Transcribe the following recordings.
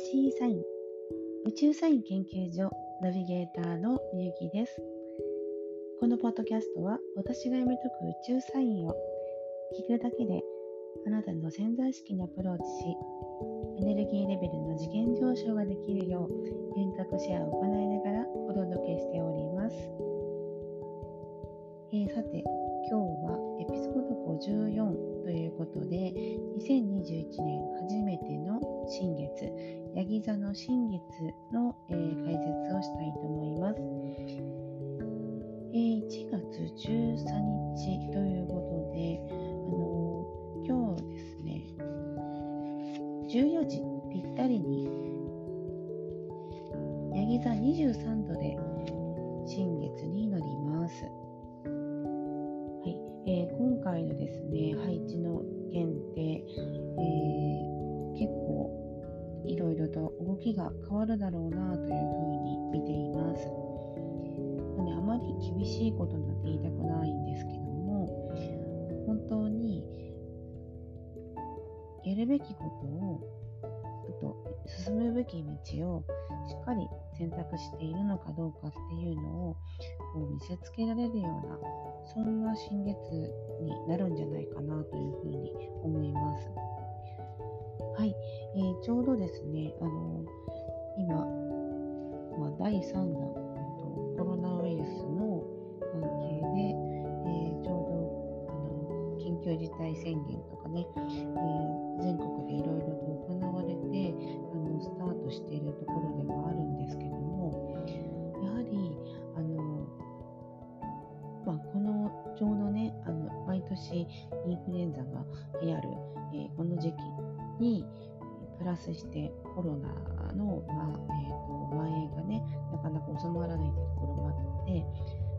シーサイン。宇宙サイン研究所ナビゲーターのみゆきです。このポッドキャストは私が読み解く宇宙サインを聞くだけであなたの潜在意識にアプローチしエネルギーレベルの次元上昇ができるよう遠隔シェアを行いながらお届けしております、えー、さて今日はエピソード54ということで2021年初めての新月。ヤギ座の新月の、えー、解説をしたいと思います、えー、1月13日ということで、あのー、今日ですね14時ぴったりにヤギ座23度で新月になります。はいえー、今回のですね配置の件で、えー、結構いろいろと動きが変わるだろうなというふうに見ています。まあね、あまり厳しいことなんて言いたくないんですけども本当にやるべきことをと進むべき道をしっかり選択しているのかどうかっていうのをこう見せつけられるようなそんな新月になるんじゃないかなというふうに思います。はい、えー、ちょうどですね、あの今、まあ、第3弾、コロナウイルスの関係で、えー、ちょうどあの緊急事態宣言とかね、えー、全国でいろいろと行われてあのスタートしているところではあるインフルエンザが流行る、えー、この時期にプラスしてコロナの、まあえーと、蔓延がねなかなか収まらないというところもあって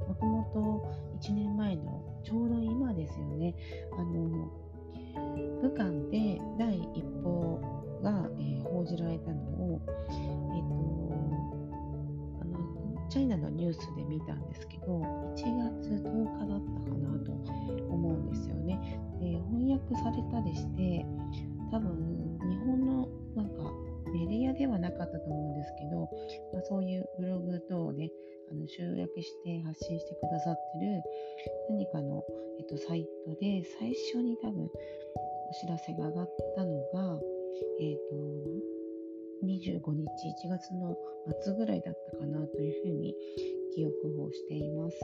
もともと1年前のちょうど今ですよねあの武漢で第一報が、えー、報じられたのを、えーと、あのチャイナのニュースで見たんですけど1月10日だったかなと。されたりして多分日本のなんかメディアではなかったと思うんですけど、まあ、そういうブログ等をねあの集約して発信してくださってる何かの、えっと、サイトで最初に多分お知らせが上がったのが、えっと、25日1月の末ぐらいだったかなというふうに記憶をしています。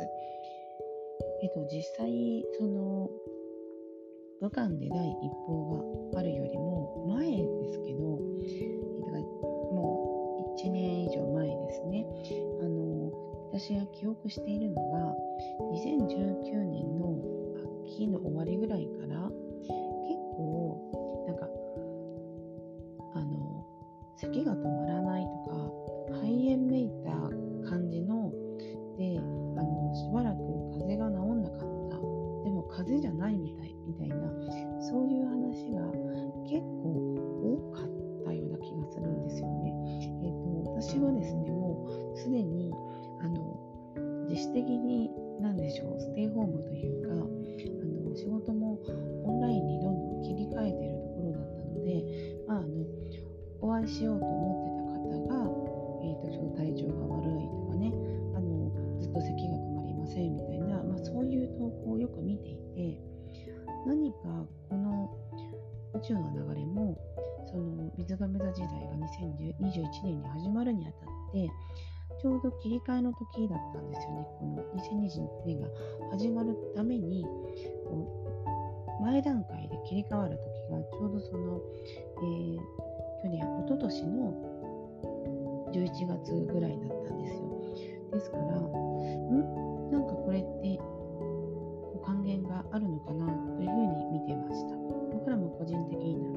えっと、実際その武漢で第一報があるよりも前ですけど、だからもう1年以上前ですね。あの私が記憶しているのが2019年の秋の終わりぐらいから結構なんかあの咳が止まよく見ていて何かこの宇宙の流れもその水亀座時代が2021年に始まるにあたってちょうど切り替えの時だったんですよね。この2020年が始まるためにこう前段階で切り替わる時がちょうどその、えー、去年、一昨年の11月ぐらいだったんですよ。ですから、ん？なんかこれってあるのかなというふうに見てました。これも個人的に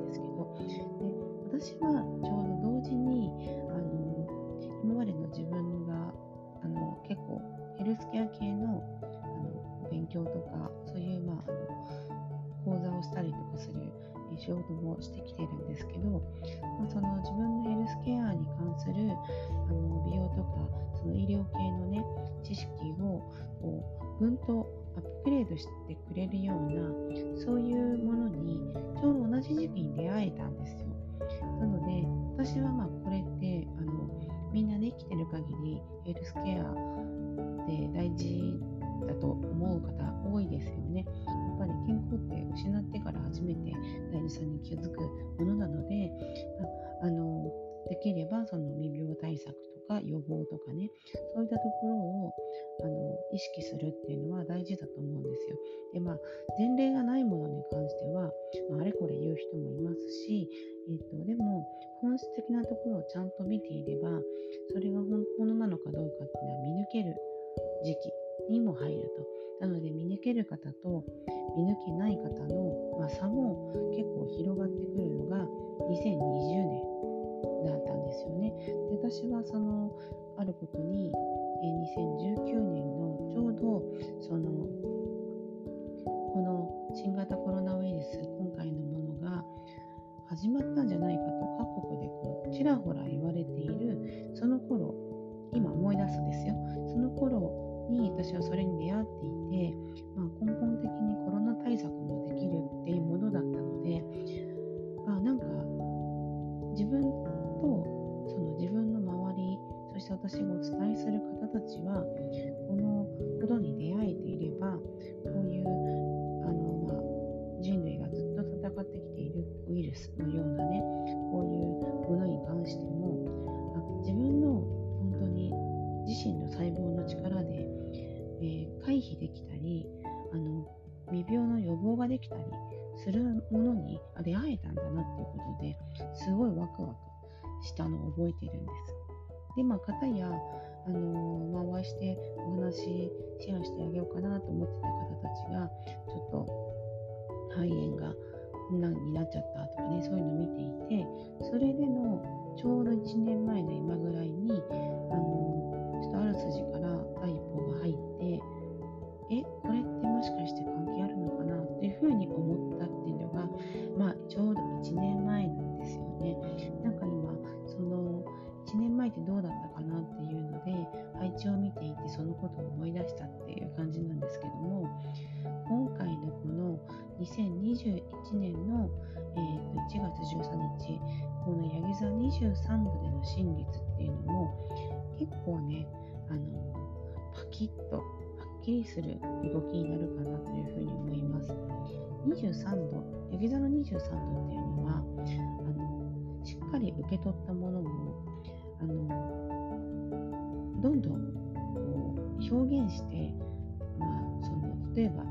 ヘルスケアって大事だと思う方多いですよね。やっぱり健康って失ってから初めて大事さに気づくものなので、あのできればその未病対策とか予防とかねそういったところをあの意識するっていうのは大事だと思うんですよ。でまあ前例がないものに関しては、まあ、れこれ言う人もいますし、えーと、でも本質的なところをちゃんと見ていればそれが本物なのかどうかっていうのは見抜ける時期にも入ると。なので見抜ける方と見抜けない方の、まあ、差も結構広がってくるのが2020年だったんですよね。で私はそのあることに、え2019年のちょうどそのこの新型コロナウイルス今回のものが始まったんじゃないかと各国でこうちらほら言われているその頃今思い出すですよ。その頃に私はそれに出会っていて、まあ、根本的にコロナ対策もできるしたのを覚えてるんです。で、まあ、方や、あのー、まあ、お会いしてお話シェアしてあげようかなと思ってた方たちが、ちょっと肺炎がこんなになっちゃったとかね、そういうのを見ていて、それでのちょうど1年前の今ぐらいに、あのー、ちょっとある筋から第一報が入って、配置を見ていてそのことを思い出したっていう感じなんですけども今回のこの2021年の、えー、と1月13日このヤギ座23度での新月っていうのも結構ねあのパキッとはっきりする動きになるかなというふうに思います。23度ヤギ座の23度っていうのはあのしっかり受け取ったものもあのどんどんこう表現して、まあ、その例えば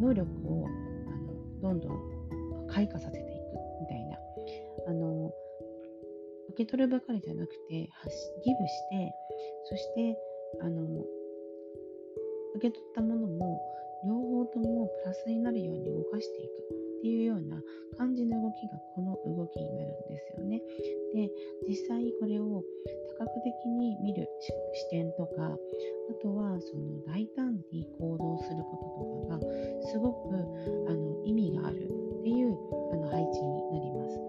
能力をあのどんどん開花させていくみたいなあの受け取るばかりじゃなくてギブしてそしてあの受け取ったものも両方ともプラスになるように動かしていく。っていうような感じの動きがこの動きになるんですよね。で実際これを多角的に見る視点とかあとはその大胆に行動することとかがすごくあの意味があるっていうあの配置になります。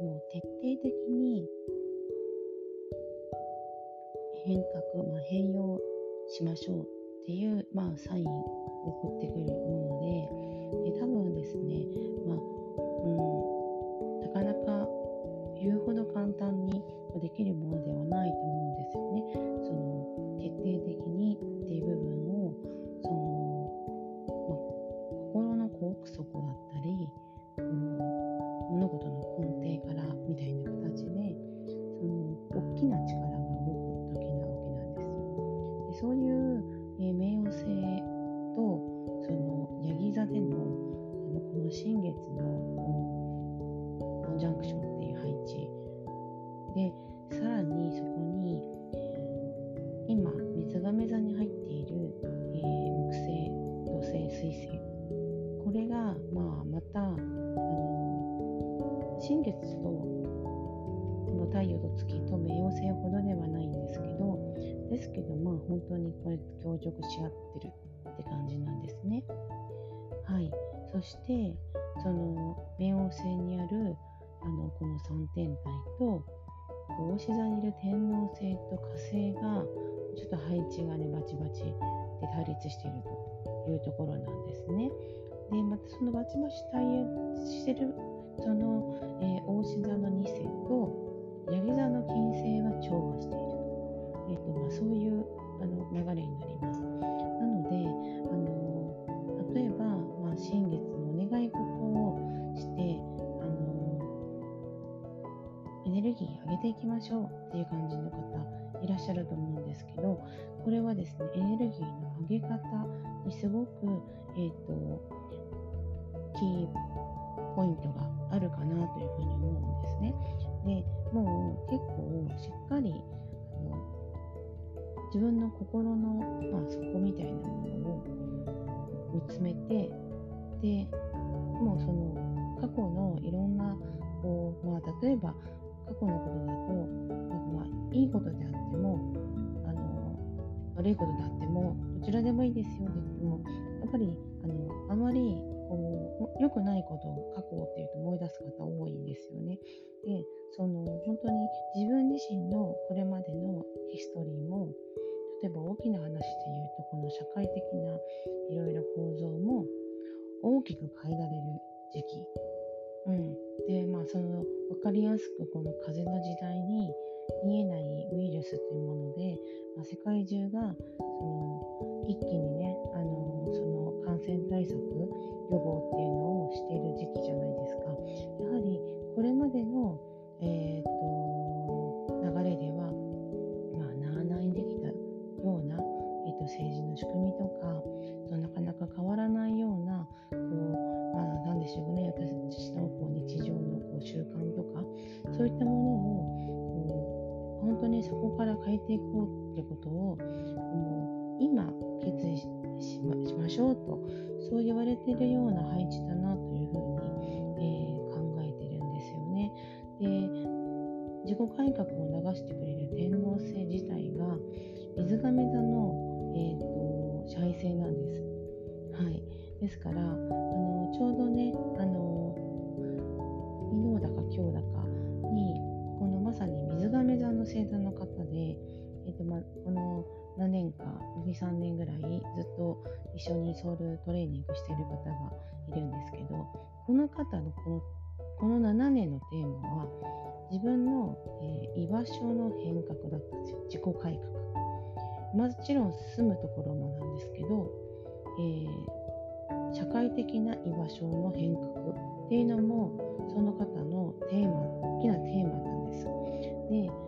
もう徹底的に変革、まあ、変容しましょうっていう、まあ、サインを送ってくるものでで多分ですね、まあうん、なかなか言うほど簡単にできるものではないと思うんですよね。その徹底的にっていう部分そういうそしてその冥王星にあるあのこの3天体と大志座にいる天王星と火星がちょっと配置がねバチバチで対立しているというところなんですね。でまたそのバチバチ対立してるその、えー、大志座の2星とヤギ座の金星は調和していると,、えーとまあ、そういうあの流れになります。エネルギー上げていきましょうっていう感じの方いらっしゃると思うんですけどこれはですねエネルギーの上げ方にすごく、えーと、キーポイントがあるかなというふうに思うんですね。でもう結構しっかりあの自分の心の、まあ、底みたいなものを見つめてでもうその過去のいろんなこう、まあ、例えば過去のことだとなんかまあいいことであってもあの悪いことであってもどちらでもいいですよって言ってもやっぱりあのあまりこう良くないことを過去っていうと思い出す方多いんですよね。でその本当に自分自身のこれまでのヒストリーも例えば大きな話で言うとこの社会的ないろいろ構造も大きく変えられる時期、うん、でまあその分かりやすくこの風の時代に見えないウイルスというもので、まあ、世界中がその一気にねあのその感染対策予防っていうのをしている時期じゃないですか。やはりこれまでの、えーと、流れでは、いこうってことをもう今決意しましょうとそう言われているような配置だなというふうに、えー、考えてるんですよね。で自己改革を流してくれる天皇星自体が水亀座の、えーと、と支配星なんです。はい、ですからあのちょうどねあの昨日だか今日だかにこのまさに水亀座の星座の方で、えーとま、この何年か23年ぐらいずっと一緒にソウルトレーニングしている方がいるんですけどこの方のこのこの7年のテーマは自分の、えー、居場所の変革だったんですよ。自己改革。もちろん住むところもなんですけど、えー、社会的な居場所の変革っていうのもその方のテーマ大きなテーマなんです。で、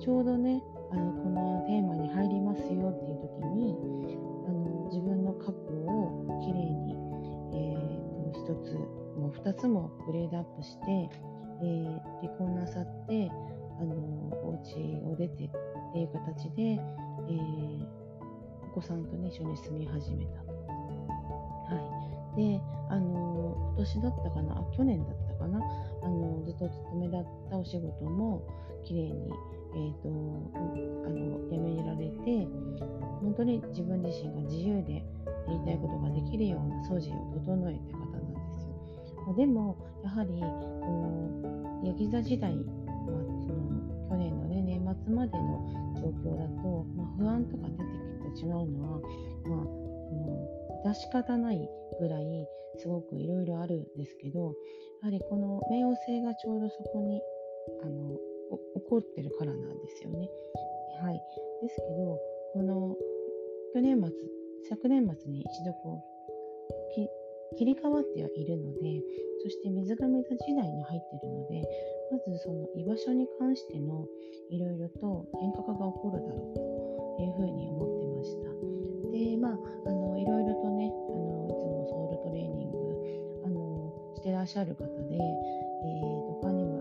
ちょうどねあのこのテーマに入りますよっていう時にあの自分の過去をきれいに、えー、と1つもう2つもグレードアップして、えー、離婚なさってあのお家を出てっていう形で、えー、お子さんとね一緒に住み始めたと。はい、であの今年だったかな？あ去年だったかな？あのずっと勤めだったお仕事もきれいにえーと、あの辞められて本当に自分自身が自由でやりたいことができるような素地を整えて方なんですよ。まあ、でもやはりこのヤギ座時代、まあ、その去年の、ね、年末までの状況だと、まあ、不安とか出てきてしまうのは、まあ、の致し方ないぐらいすごくいろいろあるんですけどやはりこの冥王星がちょうどそこにあの起こってるからなんですよね。はい。ですけど、この去年末、昨年末に一度こう、切り替わってはいるので、そして水亀座時代に入っているので、まずその居場所に関してのいろいろと変革が起こるだろうというふうに思ってました。で、まあ、あのいろいろとね、あのいつもソウルトレーニングあのしてらっしゃる方で、えー、他にも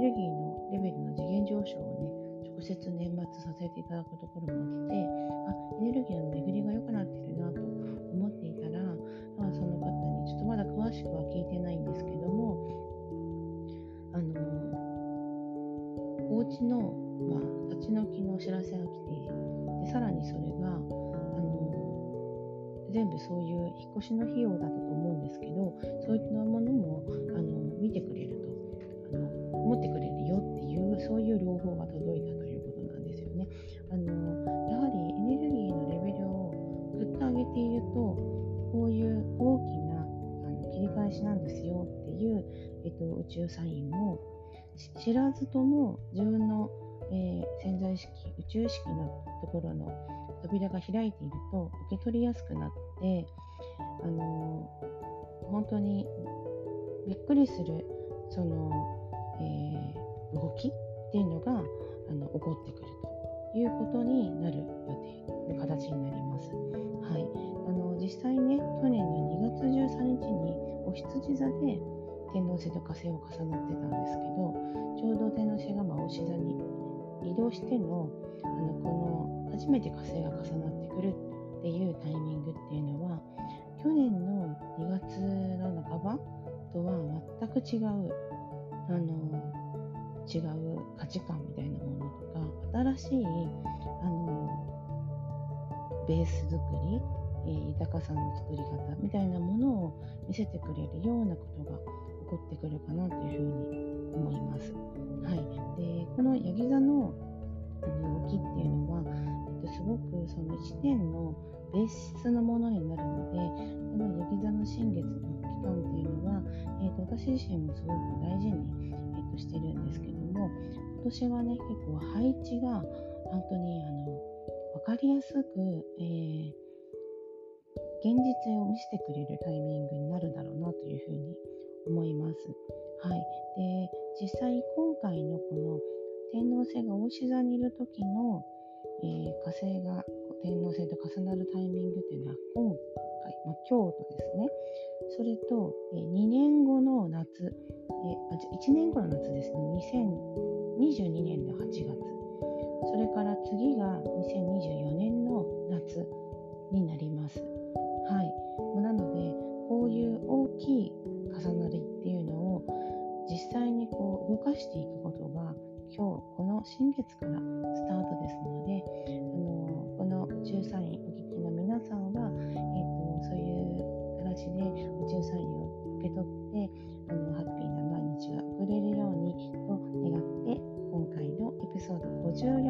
エネルギーのレベルの次元上昇をね、ちょ少しずつ年末させていただくところもあってあエネルギーの巡りが良くなってるなと思っていたら、まあ、その方にちょっとまだ詳しくは聞いてないんですけどもあのお家の、まあ、立ち退きのお知らせが来てでさらにそれがあの全部そういう引っ越しの費用だったと思うんですけどそういったものもあの見てくれとも自分の、えー、潜在意識宇宙意識のところの扉が開いていると受け取りやすくなって、あのー、本当にびっくりするその、えー、動きっていうのがあの起こってくるということになる予定の形になります。はい、あの実際ね去年の2月13日にお羊座で天王星と火星を重なってたんですけどちょうど天王星がまあ牛座に移動してのあのこの初めて火星が重なってくるっていうタイミングっていうのは去年の2月の半ばとは全く違うあの違う価値観みたいなものとか新しいあのベース作り、豊かさの作り方みたいなものを見せてくれるようなことが起こってくるかなというふうに思います。はい、でこのヤギ座の動きっていうのは、えっと、すごくその1年のベースのものになるのでこのヤギ座の新月の期間っていうのは、えーと、私自身もすごく大事に、えーと、してるんですけども今年はね結構配置が本当にあの分かりやすく、えー、現実を見せてくれるタイミングになるだろうなというふうに思います。はい、で実際今回のこの天王星が大志座にいる時の、えー、火星が天王星と重なるタイミングっていうのは今回、まあ、京都ですね。それと、えー、2年後の夏、えー、1年後の夏ですね。2022年の8月。それから次が2024年の夏になります。はい。なのでこういう大きい重なり実際にこう動かしていくことが今日この新月からスタートですので、あのこの宇宙サインお聞きの皆さんは、えーと、そういう形で宇宙サインを受け取ってあのハッピーな毎日が送れるようにと願って今回のエピソード54